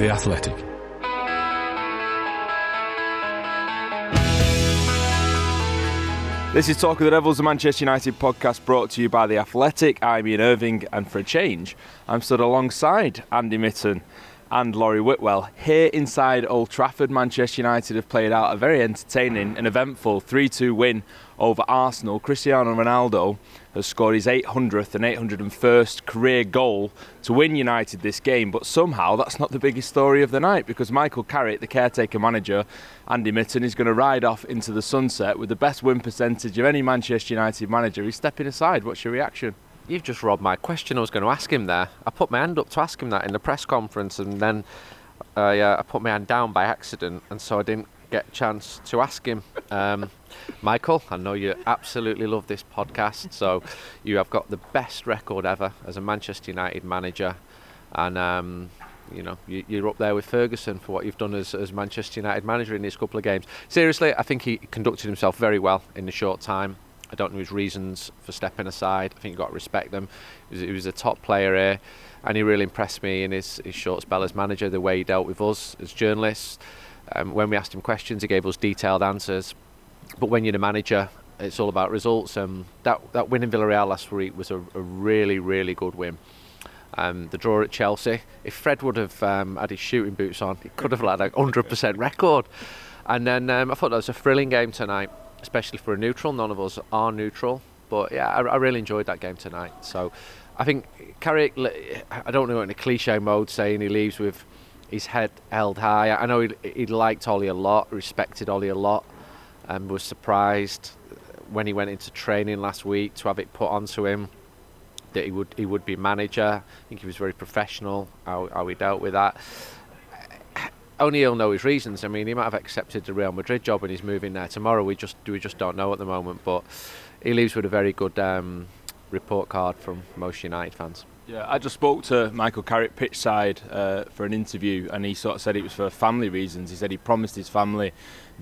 The Athletic. This is Talk of the Devils, a Manchester United podcast brought to you by The Athletic. I'm Ian Irving, and for a change, I'm stood alongside Andy Mitten and Laurie Whitwell. Here inside Old Trafford, Manchester United have played out a very entertaining and eventful 3 2 win over Arsenal. Cristiano Ronaldo has scored his 800th and 801st career goal to win United this game, but somehow that's not the biggest story of the night because Michael Carrick, the caretaker manager, Andy Mitten, is going to ride off into the sunset with the best win percentage of any Manchester United manager. He's stepping aside. What's your reaction? You've just robbed my question. I was going to ask him there. I put my hand up to ask him that in the press conference, and then uh, yeah, I put my hand down by accident, and so I didn't get a chance to ask him. Um, Michael, I know you absolutely love this podcast, so you have got the best record ever as a Manchester United manager, and um, you know you, are up there with Ferguson for what you've done as, as Manchester United manager in these couple of games. Seriously, I think he conducted himself very well in the short time. I don't know his reasons for stepping aside. I think you've got to respect them. He was, he was a top player here, and he really impressed me in his, his short spell as manager, the way he dealt with us as journalists. Um, when we asked him questions, he gave us detailed answers. But when you're the manager, it's all about results. Um, that that win in Villarreal last week was a, a really, really good win. Um, the draw at Chelsea. If Fred would have um, had his shooting boots on, he could have had a 100% record. And then um, I thought that was a thrilling game tonight, especially for a neutral. None of us are neutral, but yeah, I, I really enjoyed that game tonight. So I think Carrick, I don't know in a cliche mode saying he leaves with his head held high. I know he, he liked Ole a lot, respected Ole a lot, and was surprised when he went into training last week to have it put onto him that he would he would be manager. I think he was very professional how, how he dealt with that. Only he'll know his reasons. I mean, he might have accepted the Real Madrid job and he's moving there tomorrow. We just we just don't know at the moment. But he leaves with a very good um, report card from most United fans. Yeah, I just spoke to Michael Carrick pitch side uh, for an interview, and he sort of said it was for family reasons. He said he promised his family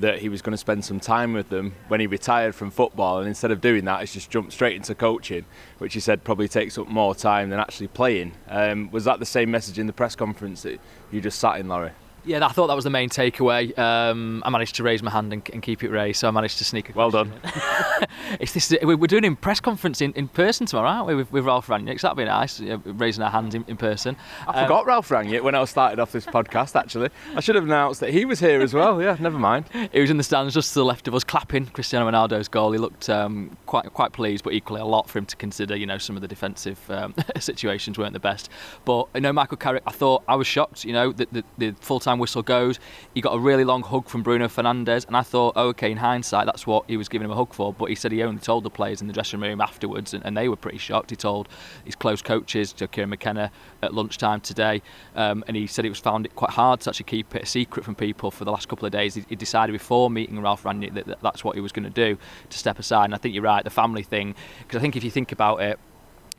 that he was going to spend some time with them when he retired from football, and instead of doing that, he's just jumped straight into coaching, which he said probably takes up more time than actually playing. Um, was that the same message in the press conference that you just sat in, Laurie? Yeah, I thought that was the main takeaway. Um, I managed to raise my hand and, and, keep it raised, so I managed to sneak. A well done. it's this. We're doing a press conference in, in person tomorrow, aren't we, with, with Ralf Rangnick? So that'd be nice, raising our hands in, in person. I um, forgot Ralf Rangnick when I started off this podcast. Actually, I should have announced that he was here as well. Yeah, never mind. He was in the stands just to the left of us, clapping Cristiano Ronaldo's goal. He looked um, quite quite pleased, but equally a lot for him to consider. You know, some of the defensive um, situations weren't the best. But you know, Michael Carrick, I thought I was shocked. You know, the, the, the full time whistle goes he got a really long hug from Bruno Fernandes, and I thought, oh, okay, in hindsight, that's what he was giving him a hug for. But he said he only told the players in the dressing room afterwards, and, and they were pretty shocked. He told his close coaches, to Kieran McKenna, at lunchtime today, um, and he said he was found it quite hard to actually keep it a secret from people for the last couple of days. He, he decided before meeting Ralf Rangnick that, that that's what he was going to do to step aside. And I think you're right, the family thing, because I think if you think about it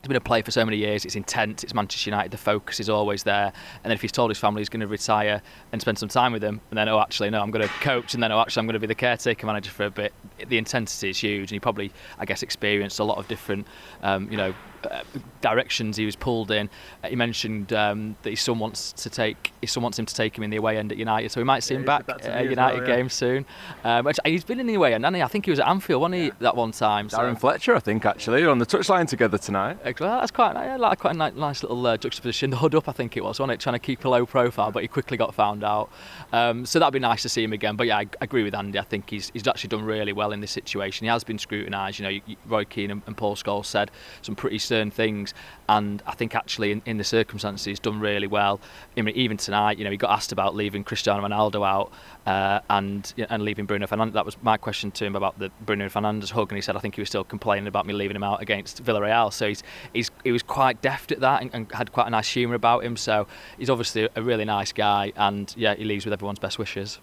he's been a player for so many years. It's intense. It's Manchester United. The focus is always there. And then if he's told his family he's going to retire and spend some time with them, and then oh actually no, I'm going to coach, and then oh actually I'm going to be the caretaker manager for a bit. The intensity is huge, and he probably I guess experienced a lot of different, um, you know, uh, directions he was pulled in. Uh, he mentioned um, that his son wants to take his son wants him to take him in the away end at United, so we might see yeah, him back at a United well, yeah. game soon. Um, he's been in the away end, and I think he was at Anfield, wasn't he, yeah. that one time? So. Darren Fletcher, I think, actually, on the touchline together tonight. Well, that's quite like quite a nice, nice little uh, juxtaposition. The hood up, I think it was, wasn't it, trying to keep a low profile, but he quickly got found out. Um, so that'd be nice to see him again. But yeah, I, I, agree with Andy. I think he's he's actually done really well in this situation. He has been scrutinised. You know, Roy Keane and, and Paul Scholes said some pretty stern things and I think actually in, in the circumstances he's done really well. I mean, even tonight, you know, he got asked about leaving Cristiano Ronaldo out uh, and and leaving Bruno Fernandes. That was my question to him about the Bruno Fernandes hug, and he said I think he was still complaining about me leaving him out against Villarreal. So he's he's he was quite deft at that and, and had quite a nice humour about him. So he's obviously a really nice guy, and yeah, he leaves with everyone's best wishes.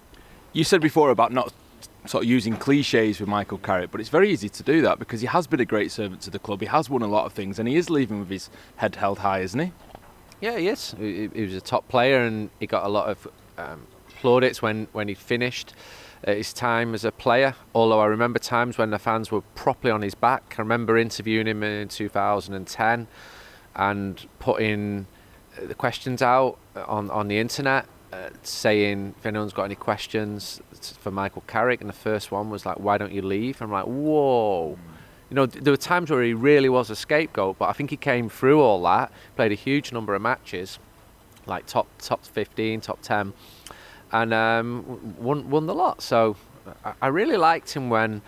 You said before about not sort of using cliches with Michael Carrick, but it's very easy to do that because he has been a great servant to the club. He has won a lot of things, and he is leaving with his head held high, isn't he? Yeah, he is. He, he was a top player, and he got a lot of um, plaudits when when he finished his time as a player. Although I remember times when the fans were properly on his back. I remember interviewing him in 2010 and putting the questions out on on the internet saying if anyone's got any questions for Michael Carrick, and the first one was like, "Why don't you leave?" I'm like, "Whoa." You know, there were times where he really was a scapegoat, but I think he came through all that, played a huge number of matches, like top top 15, top 10, and um, won won the lot. So I, I really liked him when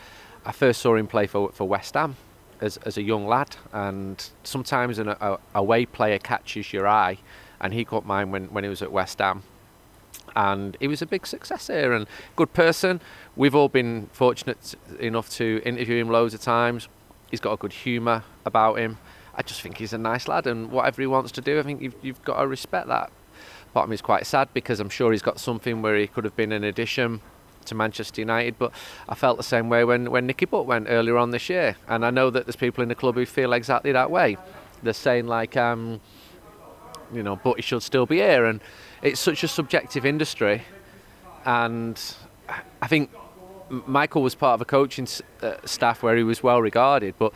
I first saw him play for for West Ham as as a young lad, and sometimes an a, away player catches your eye, and he caught mine when when he was at West Ham and he was a big success here and good person. We've all been fortunate enough to interview him loads of times. He's got a good humour about him. I just think he's a nice lad, and whatever he wants to do, I think you've, you've got to respect that. Part of me is quite sad because I'm sure he's got something where he could have been an addition to Manchester United, but I felt the same way when, when Nicky Butt went earlier on this year, and I know that there's people in the club who feel exactly that way. They're saying like, um, you know, but he should still be here, and it's such a subjective industry, and I think Michael was part of a coaching uh, staff where he was well regarded, but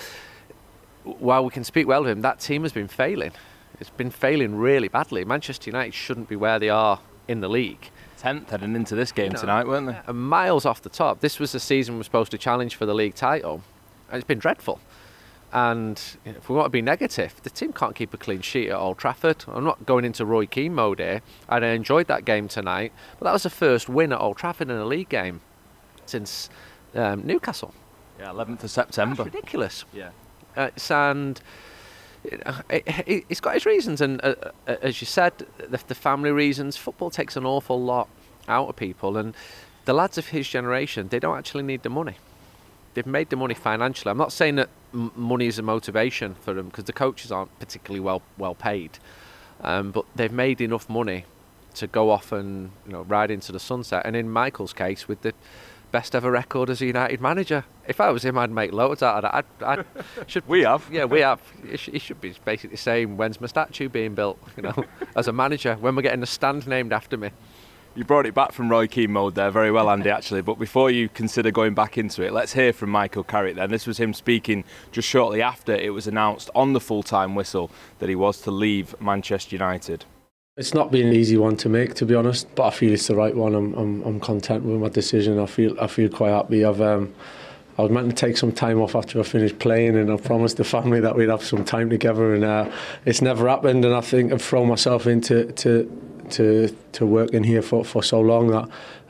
while we can speak well of him, that team has been failing. It's been failing really badly. Manchester United shouldn't be where they are in the league. Tenth heading into this game you know, tonight, weren't they? Miles off the top. This was the season we're supposed to challenge for the league title, and it's been dreadful. And if we want to be negative, the team can't keep a clean sheet at Old Trafford. I'm not going into Roy Keane mode here. And I enjoyed that game tonight, but that was the first win at Old Trafford in a league game since um, Newcastle. Yeah, 11th of September. That's ridiculous. Yeah. Uh, and it, has got its reasons, and uh, uh, as you said, the, the family reasons. Football takes an awful lot out of people, and the lads of his generation, they don't actually need the money they've made the money financially. I'm not saying that m- money is a motivation for them because the coaches aren't particularly well well paid, um, but they've made enough money to go off and you know ride into the sunset. And in Michael's case, with the best ever record as a United manager, if I was him, I'd make loads out of that. I'd, I'd should we have? Yeah, we have. It should be basically saying, "When's my statue being built?" You know, as a manager, when we're getting a stand named after me. You brought it back from Roy Keane mode there very well, Andy, actually. But before you consider going back into it, let's hear from Michael Carrick then. This was him speaking just shortly after it was announced on the full time whistle that he was to leave Manchester United. It's not been an easy one to make, to be honest, but I feel it's the right one. I'm, I'm, I'm content with my decision. I feel, I feel quite happy. I've, um, I was meant to take some time off after I finished playing, and I promised the family that we'd have some time together, and uh, it's never happened. And I think I've thrown myself into to to to work in here for, for so long that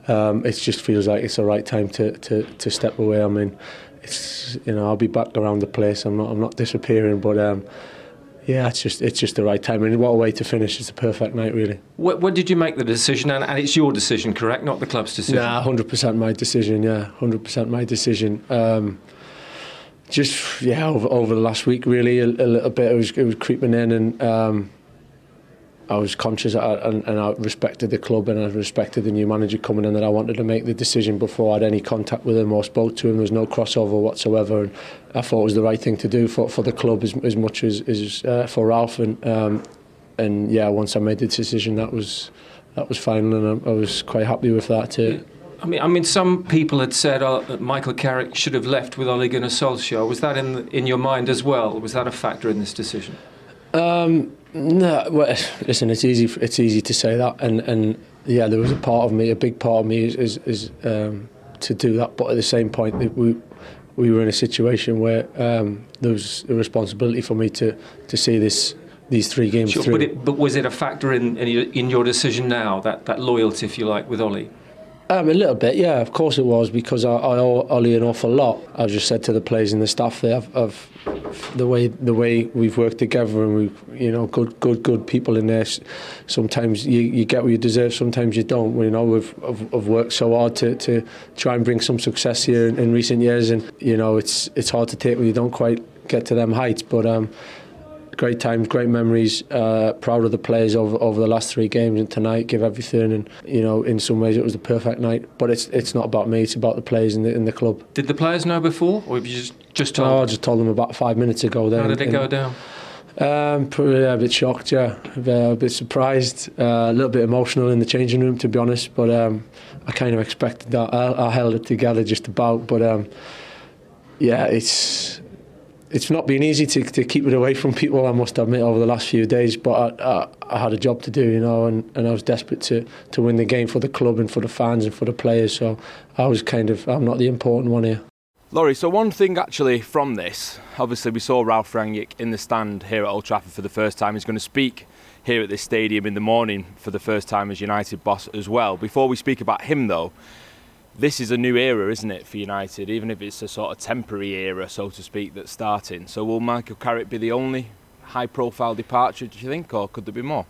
um, it just feels like it's the right time to, to, to step away. I mean, it's you know I'll be back around the place. I'm not I'm not disappearing, but um, yeah, it's just it's just the right time. And what a way to finish! It's a perfect night, really. When did you make the decision? And, and it's your decision, correct? Not the club's decision. Nah, hundred percent my decision. Yeah, hundred percent my decision. Um, just yeah, over, over the last week, really, a, a little bit. It was it was creeping in, and um, I was conscious I, and, and I respected the club and I respected the new manager coming in that I wanted to make the decision before I had any contact with him or spoke to him. There was no crossover whatsoever and I thought it was the right thing to do for, for the club as, as much as, as uh, for Ralph and um, and yeah once I made the decision that was that was final and I, I was quite happy with that too. I mean, I mean, some people had said oh, that Michael Carrick should have left with Ole Gunnar Solskjaer. Was that in in your mind as well? Was that a factor in this decision? Um, no, well, listen, it's easy. It's easy to say that, and and yeah, there was a part of me, a big part of me, is is, is um, to do that. But at the same point, we we were in a situation where um, there was a responsibility for me to to see this these three games sure, through. But, it, but was it a factor in in your, in your decision now that that loyalty, if you like, with Ollie? Um, a little bit, yeah, of course it was, because I, I ollie an awful lot. I just said to the players and the staff there of, of the way the way we've worked together and we you know good good good people in there sometimes you, you get what you deserve sometimes you don't you know we've I've, I've worked so hard to, to try and bring some success here in, in recent years and you know it's it's hard to take when you don't quite get to them heights but um great times, great memories. Uh, proud of the players over, over the last three games and tonight. Give everything, and you know, in some ways, it was the perfect night. But it's it's not about me. It's about the players in the in the club. Did the players know before, or have you just just told? Oh, I just told them about five minutes ago. Then how did it and, go down? Um, probably a bit shocked, yeah. A bit surprised, uh, a little bit emotional in the changing room, to be honest. But um, I kind of expected that. I, I held it together just about. But um, yeah, it's it's not been easy to, to keep it away from people. I must admit over the last few days, but I, I, I had a job to do, you know, and, and I was desperate to to win the game for the club and for the fans and for the players. So I was kind of I'm not the important one here. Laurie, so one thing actually from this, obviously we saw Ralf Rangnick in the stand here at Old Trafford for the first time. He's going to speak here at this stadium in the morning for the first time as United boss as well. Before we speak about him though, this is a new era, isn't it, for United, even if it's a sort of temporary era, so to speak, that's starting. So will Michael Carrick be the only high profile departure, do you think, or could there be more?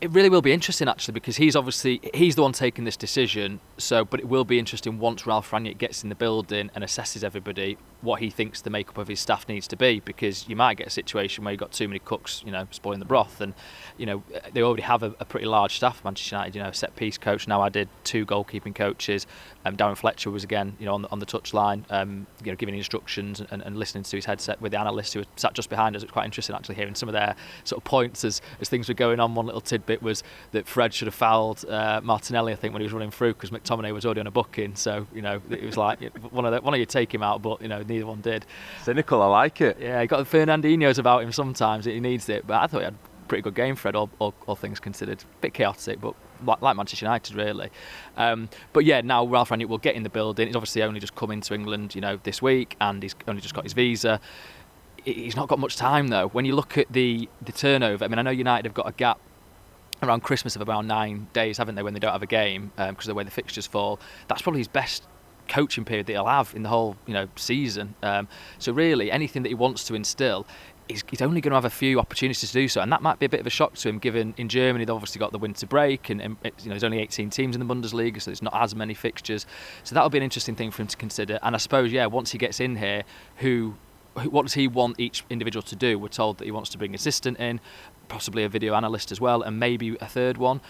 It really will be interesting actually because he's obviously he's the one taking this decision. So, but it will be interesting once Ralf Rangnick gets in the building and assesses everybody what he thinks the makeup of his staff needs to be. Because you might get a situation where you've got too many cooks, you know, spoiling the broth, and you know they already have a, a pretty large staff. Manchester United, you know, set piece coach now. I did two goalkeeping coaches. Um, Darren Fletcher was again, you know, on the, on the touchline, um, you know, giving instructions and, and listening to his headset with the analysts who sat just behind us. It was quite interesting actually hearing some of their sort of points as, as things were going on. One little tidbit was that Fred should have fouled uh, Martinelli, I think, when he was running through because McTominay was already on a booking. So you know, it was like one of the, one of you take him out, but you know, neither one did. Cynical, I like it. Yeah, he got the Fernandinho's about him sometimes. He needs it, but I thought he had a pretty good game, Fred, all, all, all things considered. A bit chaotic, but like, Manchester United, really. Um, but yeah, now Ralf Rangnick will get in the building. He's obviously only just come into England, you know, this week, and he's only just got his visa. He's not got much time though. When you look at the the turnover, I mean, I know United have got a gap around Christmas of about nine days, haven't they, when they don't have a game because of the way the fixtures fall. That's probably his best coaching period that he'll have in the whole you know season. Um, so really, anything that he wants to instill. He's, he's only going to have a few opportunities to do so, and that might be a bit of a shock to him. Given in Germany, they've obviously got the winter break, and, and you know there's only 18 teams in the Bundesliga, so there's not as many fixtures. So that'll be an interesting thing for him to consider. And I suppose, yeah, once he gets in here, who what does he want each individual to do? We're told that he wants to bring an assistant in, possibly a video analyst as well, and maybe a third one.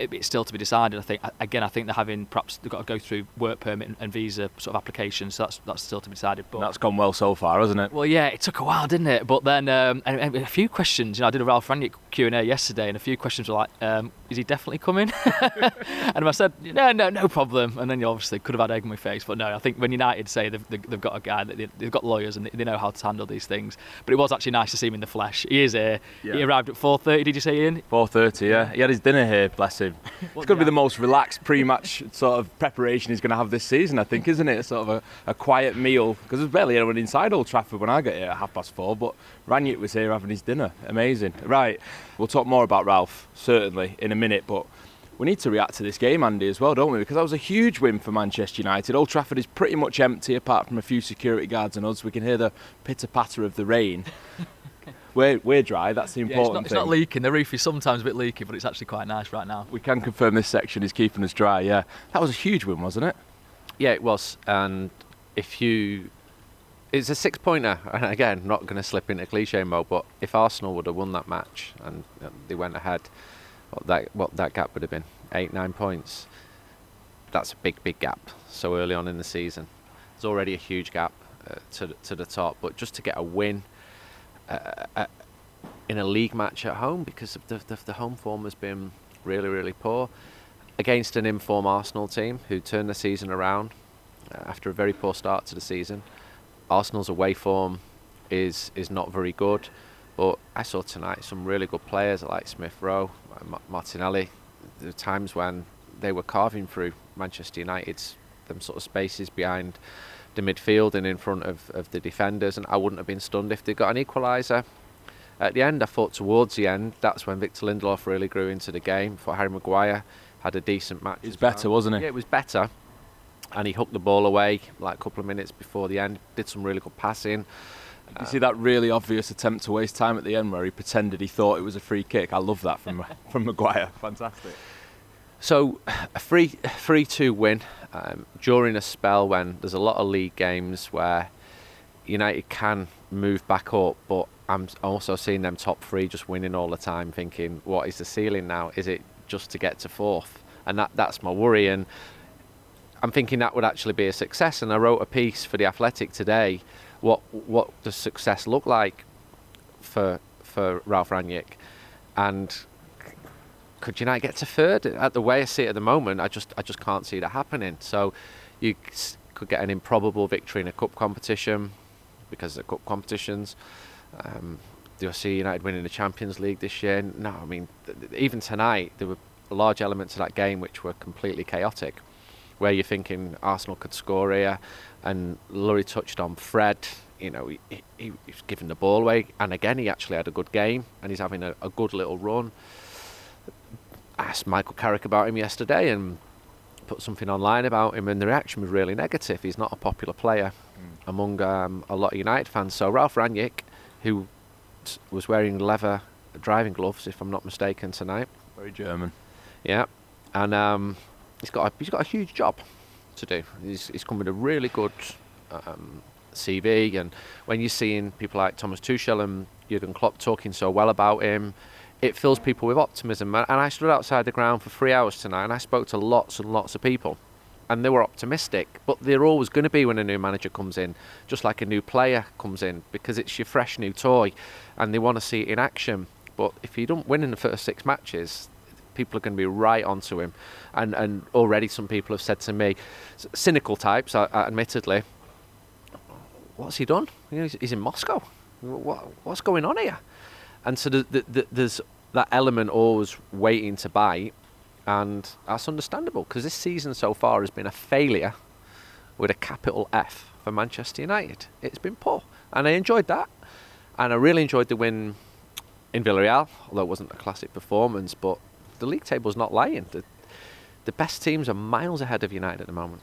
It, it's still to be decided. I think again, I think they're having perhaps they've got to go through work permit and, and visa sort of applications. So that's that's still to be decided. But That's gone well so far, hasn't it? well, yeah, it took a while, didn't it? But then, um, and, and a few questions. You know, I did a Ralf Rangnick Q and A yesterday, and a few questions were like, um, "Is he definitely coming?" and I said, "No, no, no problem." And then you obviously could have had egg on my face, but no. I think when United say they've, they've got a guy that they, they've got lawyers and they, know how to handle these things. But it was actually nice to see him in the flesh. He is here. He arrived at 4:30. Did you say, Ian? 4.30, yeah. He had his dinner here, bless him. It's going to be the most relaxed pre-match sort of preparation he's going to have this season, I think, isn't it? Sort of a, a quiet meal, because there's barely anyone inside Old Trafford when I get here at half past four, but Rangnick was here having his dinner. Amazing. Right, we'll talk more about Ralph, certainly, in a minute, but we need to react to this game, Andy, as well, don't we? Because that was a huge win for Manchester United. Old Trafford is pretty much empty, apart from a few security guards and us. We can hear the pitter-patter of the rain. We're, we're dry, that's the Yeah, it's, important not, it's thing. not leaking. The roof is sometimes a bit leaky, but it's actually quite nice right now. We can confirm this section is keeping us dry, yeah. That was a huge win, wasn't it? Yeah, it was. And if you. It's a six pointer. And again, not going to slip into cliche mode, but if Arsenal would have won that match and uh, they went ahead, what that, what that gap would have been? Eight, nine points. That's a big, big gap so early on in the season. There's already a huge gap uh, to, to the top, but just to get a win in a league match at home because the, the, the home form has been really, really poor against an informed Arsenal team who turned the season around uh, after a very poor start to the season. Arsenal's away form is is not very good, but I saw tonight some really good players like Smith Rowe, uh, Martinelli. The times when they were carving through Manchester United's them sort of spaces behind the midfield and in front of, of the defenders, and I wouldn't have been stunned if they got an equaliser. At the end, I thought towards the end, that's when Victor Lindelof really grew into the game. For Harry Maguire had a decent match. He's as well. better, wasn't it? Yeah, it was better. And he hooked the ball away like a couple of minutes before the end. Did some really good passing. You see that really obvious attempt to waste time at the end where he pretended he thought it was a free kick. I love that from from Maguire. Fantastic. So a three three two win um, during a spell when there's a lot of league games where United can move back up, but I'm also seeing them top three just winning all the time, thinking, what is the ceiling now? Is it just to get to fourth? And that that's my worry. And I'm thinking that would actually be a success. And I wrote a piece for the Athletic today. What what does success look like for for Ralf Rangnick? And could United get to third? At the way I see it at the moment, I just I just can't see that happening. So you could get an improbable victory in a cup competition because of the cup competitions. Um, do I see United winning the Champions League this year? No, I mean th- even tonight there were large elements of that game which were completely chaotic where you're thinking Arsenal could score here. And Laurie touched on Fred. You know, he, he, he's giving the ball away, and again, he actually had a good game, and he's having a, a good little run. I asked Michael Carrick about him yesterday, and put something online about him, and the reaction was really negative. He's not a popular player mm. among um, a lot of United fans. So Ralf Rangnick, who was wearing leather driving gloves, if I'm not mistaken, tonight. Very German. Yeah, and um, he's got a, he's got a huge job to do. He's, he's come with a really good um, CV, and when you're seeing people like Thomas Tuchel and Jurgen Klopp talking so well about him, it fills people with optimism. And I stood outside the ground for three hours tonight, and I spoke to lots and lots of people, and they were optimistic. But they're always going to be when a new manager comes in, just like a new player comes in, because it's your fresh new toy, and they want to see it in action. But if you don't win in the first six matches, people are going to be right onto him. And and already some people have said to me, cynical types, uh, admittedly, what's he done? He's, he's, in Moscow. What, what's going on here? And so the, the, the, there's that element always waiting to bite, and that's understandable because this season so far has been a failure with a capital F for Manchester United. It's been poor, and I enjoyed that, and I really enjoyed the win in Villarreal, although it wasn't a classic performance, but the league table's not lying. The, the best teams are miles ahead of United at the moment.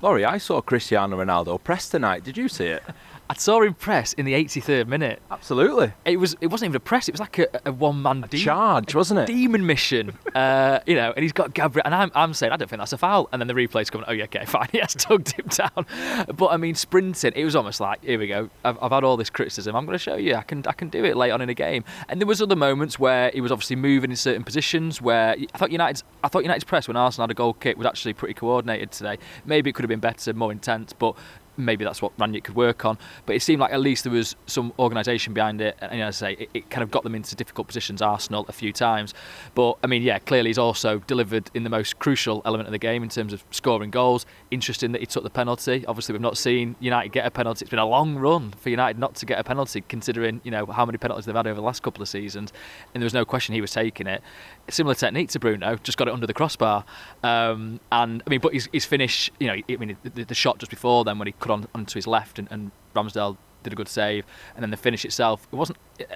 Laurie, I saw Cristiano Ronaldo press tonight. Did you see it? I saw him press in the 83rd minute. Absolutely. It was. It wasn't even a press. It was like a, a one-man de- charge, wasn't it? Demon mission. uh, you know, and he's got Gabriel, and I'm, I'm saying I don't think that's a foul. And then the replay's coming. Oh yeah, okay, fine. He has tugged him down. But I mean, sprinting. It was almost like, here we go. I've, I've had all this criticism. I'm going to show you. I can I can do it late on in a game. And there was other moments where he was obviously moving in certain positions. Where I thought United's I thought United's press when Arsenal had a goal kick was actually pretty coordinated today. Maybe it could have been better, more intense, but maybe that's what Rangnick could work on. But it seemed like at least there was some organisation behind it, and as I say, it, it, kind of got them into difficult positions. Arsenal a few times, but I mean, yeah, clearly he's also delivered in the most crucial element of the game in terms of scoring goals. Interesting that he took the penalty. Obviously, we've not seen United get a penalty. It's been a long run for United not to get a penalty, considering you know how many penalties they've had over the last couple of seasons, and there was no question he was taking it. Similar technique to Bruno, just got it under the crossbar, um, and I mean, but his, his finish, you know, I mean, the, the shot just before then when he cut on onto his left, and, and Ramsdale did a good save, and then the finish itself. It wasn't it,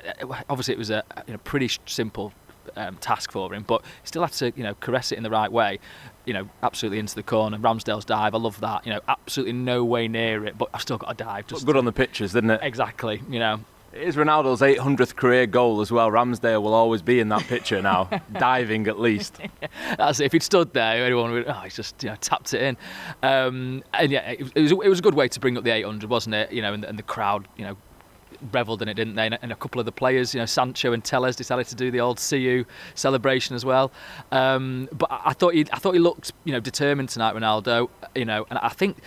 obviously it was a you know pretty simple um, task for him, but he still had to you know caress it in the right way. You know, absolutely into the corner. Ramsdale's dive, I love that. You know, absolutely no way near it, but I've still got a dive. Just good on the pictures, didn't it? Exactly. You know, it is Ronaldo's 800th career goal as well. Ramsdale will always be in that picture now, diving at least. That's it. If he'd stood there, everyone would. Oh, he's just you know tapped it in. Um, and yeah, it, it, was it was a good way to bring up the 800, wasn't it? You know, and, and the crowd, you know, revelled in it, didn't they? And a couple of the players, you know, Sancho and Telles decided to do the old "see you" celebration as well. Um, but I thought he, I thought he looked, you know, determined tonight, Ronaldo. You know, and I think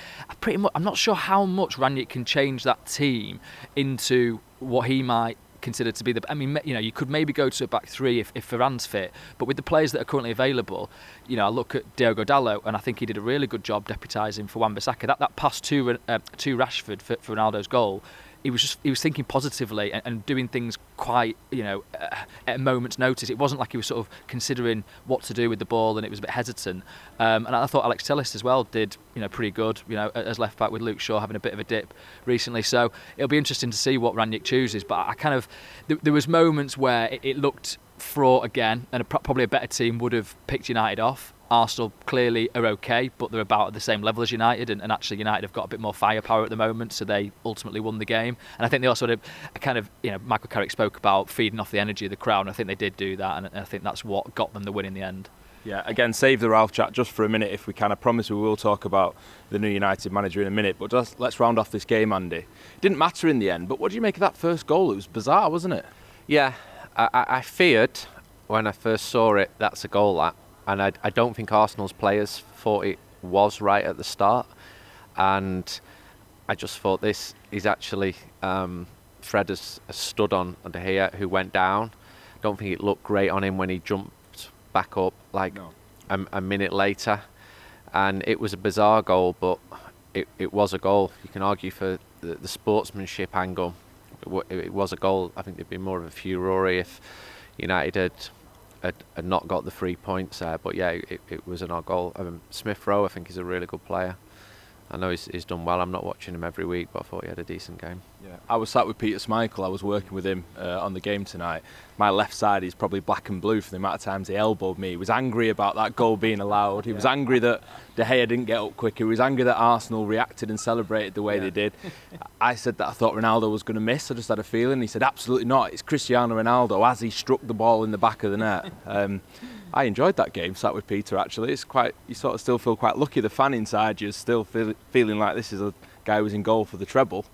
pretty much, I'm not sure how much Rangnick can change that team into what he might consider to be the. I mean, you know, you could maybe go to a back three if, if Varane's fit, but with the players that are currently available, you know, I look at Diogo Dalot and I think he did a really good job deputising for Wan-Bissaka. That that pass to uh, to Rashford for, for Ronaldo's goal he was just he was thinking positively and, and doing things quite you know uh, at a moment's notice. It wasn't like he was sort of considering what to do with the ball and it was a bit hesitant. Um, and I thought Alex Telles as well did you know pretty good. You know as left back with Luke Shaw having a bit of a dip recently. So it'll be interesting to see what Rangnick chooses. But I kind of there, there was moments where it, it looked fraught again, and a, probably a better team would have picked United off. Arsenal clearly are okay, but they're about at the same level as United, and, and, actually United have got a bit more firepower at the moment, so they ultimately won the game. And I think they also had a, a kind of, you know, Michael Carrick spoke about feeding off the energy of the crowd, and I think they did do that, and, and I think that's what got them the win in the end. Yeah, again, save the Ralph chat just for a minute if we can. I promise we will talk about the new United manager in a minute. But just, let's round off this game, Andy. It didn't matter in the end, but what do you make of that first goal? It was bizarre, wasn't it? Yeah, I, I feared when I first saw it that's a goal that, and I, I don't think Arsenal's players thought it was right at the start, and I just thought this is actually um, Fred has, has stood on under here, who went down. Don't think it looked great on him when he jumped back up like no. a, a, minute later, and it was a bizarre goal, but it, it was a goal. You can argue for the, the sportsmanship angle. It, it, was a goal. I think there'd be more of a furore if United had, had, had not got the three points there. But yeah, it, it was an odd goal. Um, Smith Rowe, I think, is a really good player. I know he's, he's done well. I'm not watching him every week, but I thought he had a decent game. Yeah, I was sat with Peter Schmeichel. I was working with him uh, on the game tonight. My left side is probably black and blue for the amount of times he elbowed me. He was angry about that goal being allowed. He yeah. was angry that De Gea didn't get up quicker. He was angry that Arsenal reacted and celebrated the way yeah. they did. I said that I thought Ronaldo was going to miss. I just had a feeling. He said, absolutely not. It's Cristiano Ronaldo as he struck the ball in the back of the net. Um, I enjoyed that game. Sat with Peter actually. It's quite you sort of still feel quite lucky. The fan inside you is still feel, feeling like this is a guy who's in goal for the treble.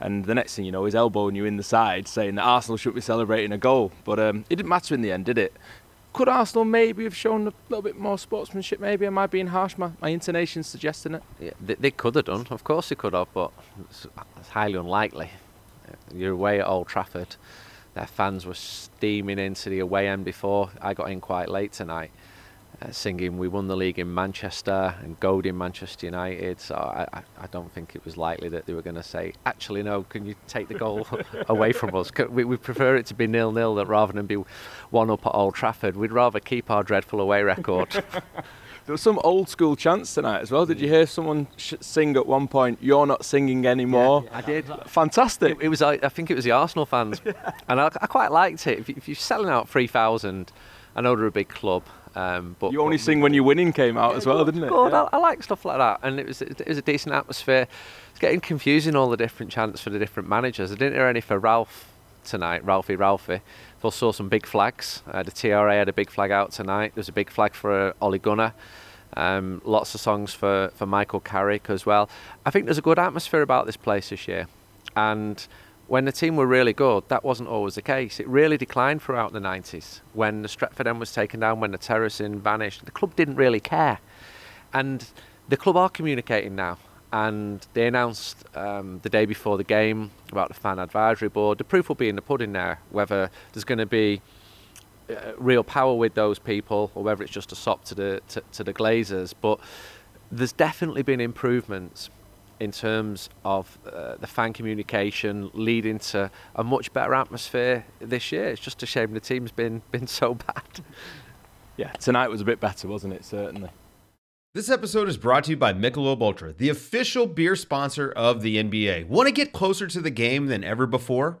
And the next thing you know, he's elbowing you in the side, saying that Arsenal should be celebrating a goal. But um, it didn't matter in the end, did it? Could Arsenal maybe have shown a little bit more sportsmanship? Maybe am I being harsh? My, my intonation's suggesting it. Yeah, they, they could have done. Of course they could have, but it's, it's highly unlikely. You're away at Old Trafford their fans were steaming into the away end before I got in quite late tonight, uh, singing "We won the league in Manchester" and goading Manchester United. So I, I, I don't think it was likely that they were going to say, "Actually, no, can you take the goal away from us?" We, we prefer it to be nil-nil rather than be one up at Old Trafford. We'd rather keep our dreadful away record. There was some old school chants tonight as well. Did you hear someone sh- sing at one point? You're not singing anymore. Yeah, yeah, I did. Fantastic. It, it, was. I think it was the Arsenal fans, and I, I, quite liked it. If, if you're selling out three thousand, I know they're a big club. Um, but you only but, sing when you're winning came out yeah, as well, didn't it? Good. I, I, like stuff like that, and it was it was a decent atmosphere. It's getting confusing all the different chants for the different managers. I didn't hear any for Ralph tonight, Ralphie Ralphie. I saw some big flags. Uh, the TRA had a big flag out tonight. There's a big flag for uh, Ole Gunnar. Um, lots of songs for, for Michael Carrick as well. I think there's a good atmosphere about this place this year. And when the team were really good, that wasn't always the case. It really declined throughout the 90s. When the Stretford End was taken down, when the terracing vanished, the club didn't really care. And the club are communicating now. And they announced um, the day before the game about the fan advisory board. The proof will be in the pudding there, whether there's going to be real power with those people, or whether it's just a sop to the to, to the Glazers. But there's definitely been improvements in terms of uh, the fan communication leading to a much better atmosphere this year. It's just a shame the team's been been so bad. Yeah, tonight was a bit better, wasn't it? Certainly. This episode is brought to you by Michelob Ultra, the official beer sponsor of the NBA. Want to get closer to the game than ever before?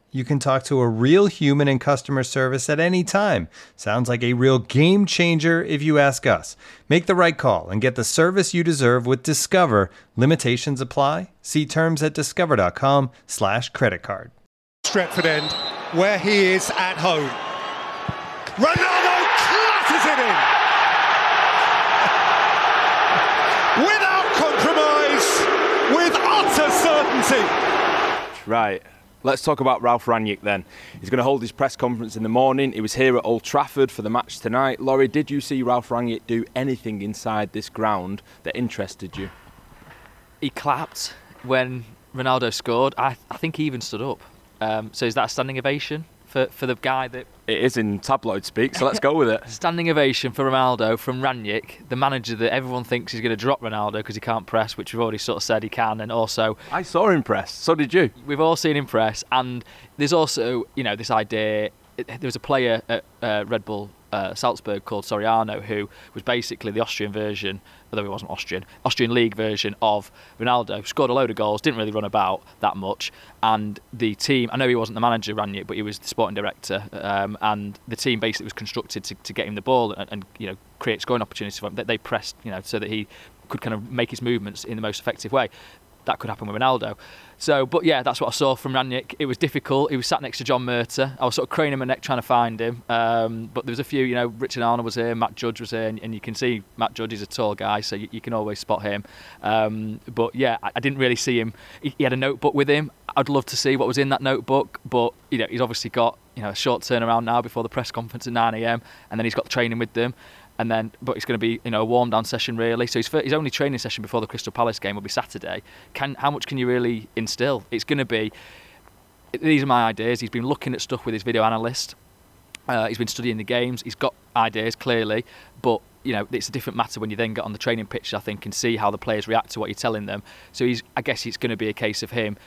you can talk to a real human in customer service at any time. Sounds like a real game changer if you ask us. Make the right call and get the service you deserve with Discover. Limitations apply. See terms at discover.com slash credit card. Stretford End, where he is at home. Ronaldo clatters it in! Without compromise, with utter certainty. Right. Let's talk about Ralf Rangnick then. He's going to hold his press conference in the morning. He was here at Old Trafford for the match tonight. Laurie, did you see Ralf Rangnick do anything inside this ground that interested you? He clapped when Ronaldo scored. I, I think he even stood up. Um, so is that a standing ovation? for, for the guy that. It is in tabloid speak, so let's go with it. Standing ovation for Ronaldo from Rangnick, the manager that everyone thinks is going to drop Ronaldo because he can't press, which we've already sort of said he can, and also. I saw him press, so did you. We've all seen him press, and there's also, you know, this idea. There was a player at uh, Red Bull uh, Salzburg called Soriano, who was basically the Austrian version, although he wasn't Austrian, Austrian league version of Ronaldo. Scored a load of goals, didn't really run about that much, and the team. I know he wasn't the manager, Rangnick, but he was the sporting director, um, and the team basically was constructed to, to get him the ball and, and you know create scoring opportunities for him. They, they pressed, you know, so that he could kind of make his movements in the most effective way. That could happen with Ronaldo. So, but yeah, that's what I saw from Rangnick. It was difficult. He was sat next to John Murtough. I was sort of craning my neck trying to find him. Um, but there was a few, you know, Richard Arnold was here, Matt Judge was here, and, and you can see Matt Judge is a tall guy, so you, you can always spot him. Um, but yeah, I, I, didn't really see him. He, he had a notebook with him. I'd love to see what was in that notebook, but you know, he's obviously got you know a short turnaround now before the press conference at 9 a.m. and then he's got training with them and then but it's going to be you know a warm down session really. So his, his only training session before the Crystal Palace game will be Saturday. Can how much can you really instill? It's going to be. These are my ideas. He's been looking at stuff with his video analyst. Uh, he's been studying the games. He's got ideas clearly, but you know it's a different matter when you then get on the training pitch. I think and see how the players react to what you're telling them. So he's. I guess it's going to be a case of him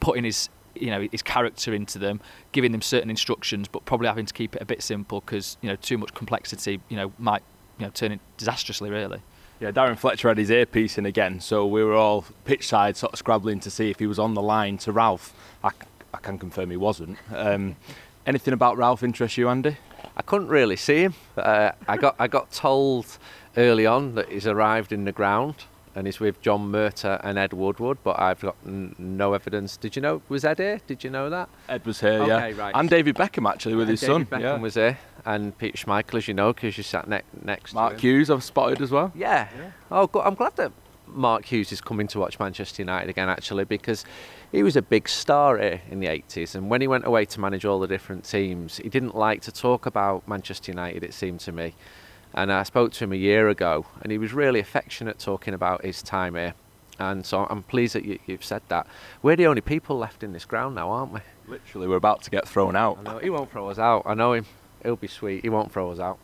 putting his you know his character into them, giving them certain instructions, but probably having to keep it a bit simple because you know too much complexity you know might you know, turning disastrously, really. Yeah, Darren Fletcher had his earpiece in again, so we were all pitch side sort of scrabbling to see if he was on the line to Ralph. I, I can confirm he wasn't. Um, anything about Ralph interest you, Andy? I couldn't really see him. Uh, I got I got told early on that he's arrived in the ground and he's with John Murtough and Ed Woodward, but I've got n- no evidence. Did you know was Ed here? Did you know that? Ed was here, okay, yeah. Right. And David Beckham actually with and his David son. Beckham yeah. was here, and Peter Schmeichel, as you know, because you sat ne- next. To Mark to Hughes, I've spotted as well. Yeah. yeah. Oh. I'm glad that Mark Hughes is coming to watch Manchester United again, actually, because he was a big star here in the 80s. And when he went away to manage all the different teams, he didn't like to talk about Manchester United. It seemed to me. And I spoke to him a year ago, and he was really affectionate talking about his time here. And so I'm pleased that you, have said that. We're the only people left in this ground now, aren't we? Literally, we're about to get thrown out. I know, he won't throw us out. I know him. He'll be sweet. He won't throw us out.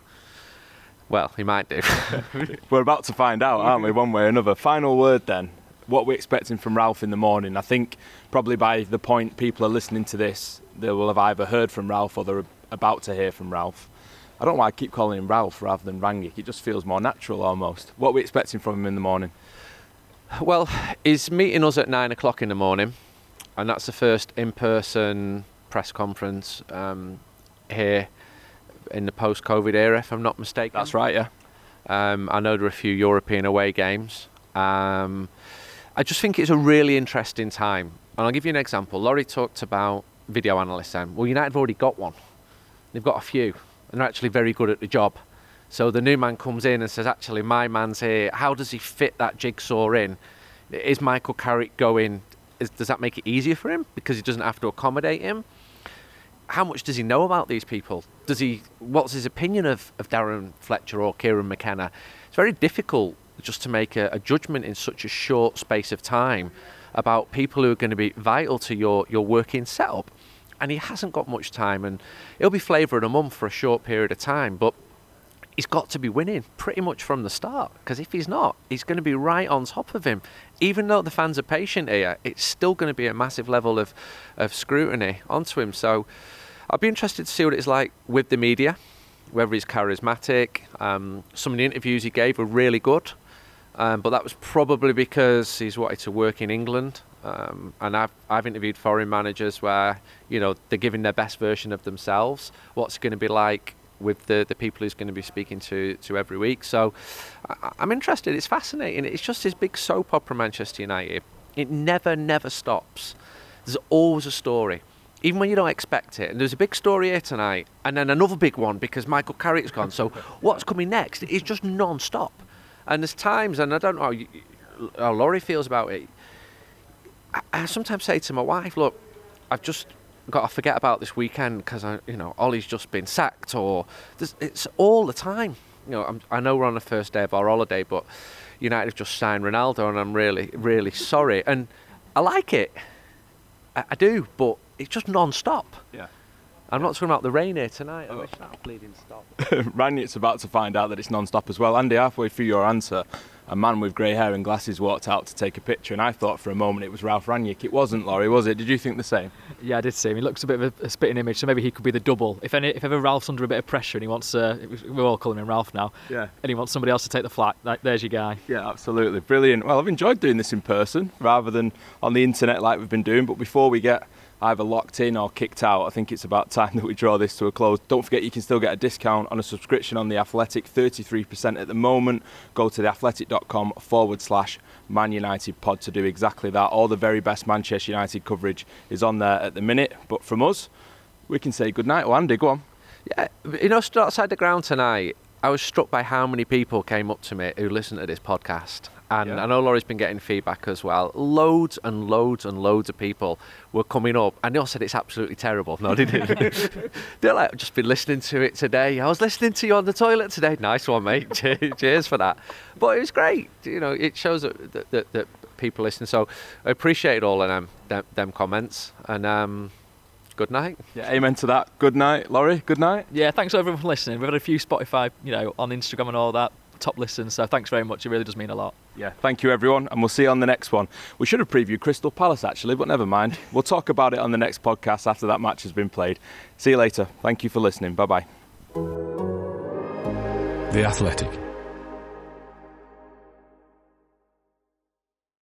Well, he might do. we're about to find out, aren't we, one way or another. Final word then. What we're expecting from Ralph in the morning. I think probably by the point people are listening to this, they will have either heard from Ralph or they're about to hear from Ralph. I don't know why I keep calling him Ralph rather than Rangnick. It just feels more natural almost. What are we expecting from him in the morning? Well, he's meeting us at nine o'clock in the morning, and that's the first in-person press conference um, here in the post-COVID era, if I'm not mistaken. That's right, yeah. Um, I know there are a few European away games. Um, I just think it's a really interesting time, and I'll give you an example. Laurie talked about video analysts. Then, well, United have already got one. They've got a few, and they're actually very good at the job. So the new man comes in and says, actually, my man's here. How does he fit that jigsaw in? Is Michael Carrick going? Is, does that make it easier for him because he doesn't have to accommodate him? How much does he know about these people? Does he? What's his opinion of, of Darren Fletcher or Kieran McKenna? It's very difficult just to make a, a judgment in such a short space of time about people who are going to be vital to your, your working setup. And he hasn't got much time, and he'll be flavour of the month for a short period of time. But he's got to be winning pretty much from the start because if he's not, he's going to be right on top of him. Even though the fans are patient here, it's still going to be a massive level of, of scrutiny onto him. So I'd be interested to see what it's like with the media, whether he's charismatic. Um, some of the interviews he gave were really good, um, but that was probably because he's wanted to work in England. Um, and I've, I've interviewed foreign managers where you know they're giving their best version of themselves. What's going to be like with the, the people who's going to be speaking to to every week. So I, am interested. It's fascinating. It's just this big soap opera, Manchester United. It never, never stops. There's always a story, even when you don't expect it. And there's a big story here tonight, and then another big one because Michael Carrick's gone. So what's coming next? It's just non-stop. And there's times, and I don't know how, how Laurie feels about it. I, I sometimes say to my wife, "Look, I've just got to forget about this weekend because I, you know, Ole's just been sacked, or it's all the time. You know, I'm, i know we're on the first day of our holiday, but United have just signed Ronaldo, and I'm really, really sorry. And I like it, I, I do, but it's just non-stop. Yeah. I'm not talking about the rain here tonight. I oh. wish that bleeding stop. Rangnick's about to find out that it's non-stop as well. Andy, halfway through your answer, a man with grey hair and glasses walked out to take a picture, and I thought for a moment it was Ralf Rangnick. It wasn't, Laurie, was it? Did you think the same? Yeah, I did see him. He looks a bit of a, a spitting image, so maybe he could be the double. If any, if ever Ralph's under a bit of pressure and he wants, uh, we're all calling him Ralph now, Yeah. and he wants somebody else to take the flak, like, there's your guy. Yeah, absolutely. Brilliant. Well, I've enjoyed doing this in person rather than on the internet like we've been doing. But before we get either locked in or kicked out, I think it's about time that we draw this to a close. Don't forget you can still get a discount on a subscription on The Athletic, 33% at the moment. Go to theathletic.com forward slash Man United pod to do exactly that. All the very best Manchester United coverage is on there at the minute. But from us, we can say goodnight. Oh, Andy, go on. Yeah, you know, outside the ground tonight, I was struck by how many people came up to me who listened to this podcast. And Yeah. I know Laurie's been getting feedback as well. Loads and loads and loads of people were coming up, and they all said it's absolutely terrible. No, they didn't. They're like, I've just been listening to it today. I was listening to you on the toilet today. Nice one, mate. Cheers for that. But it was great. You know, it shows that, that, that, that people listen. So I appreciate all of them, them, them comments. And um, good night. Yeah, amen to that. Good night, Laurie. Good night. Yeah, thanks everyone for listening. We've had a few Spotify, you know, on Instagram and all that, top listens, so thanks very much. It really does mean a lot. Yeah, thank you everyone, and we'll see you on the next one. We should have previewed Crystal Palace actually, but never mind. We'll talk about it on the next podcast after that match has been played. See you later. Thank you for listening. Bye bye. The Athletic.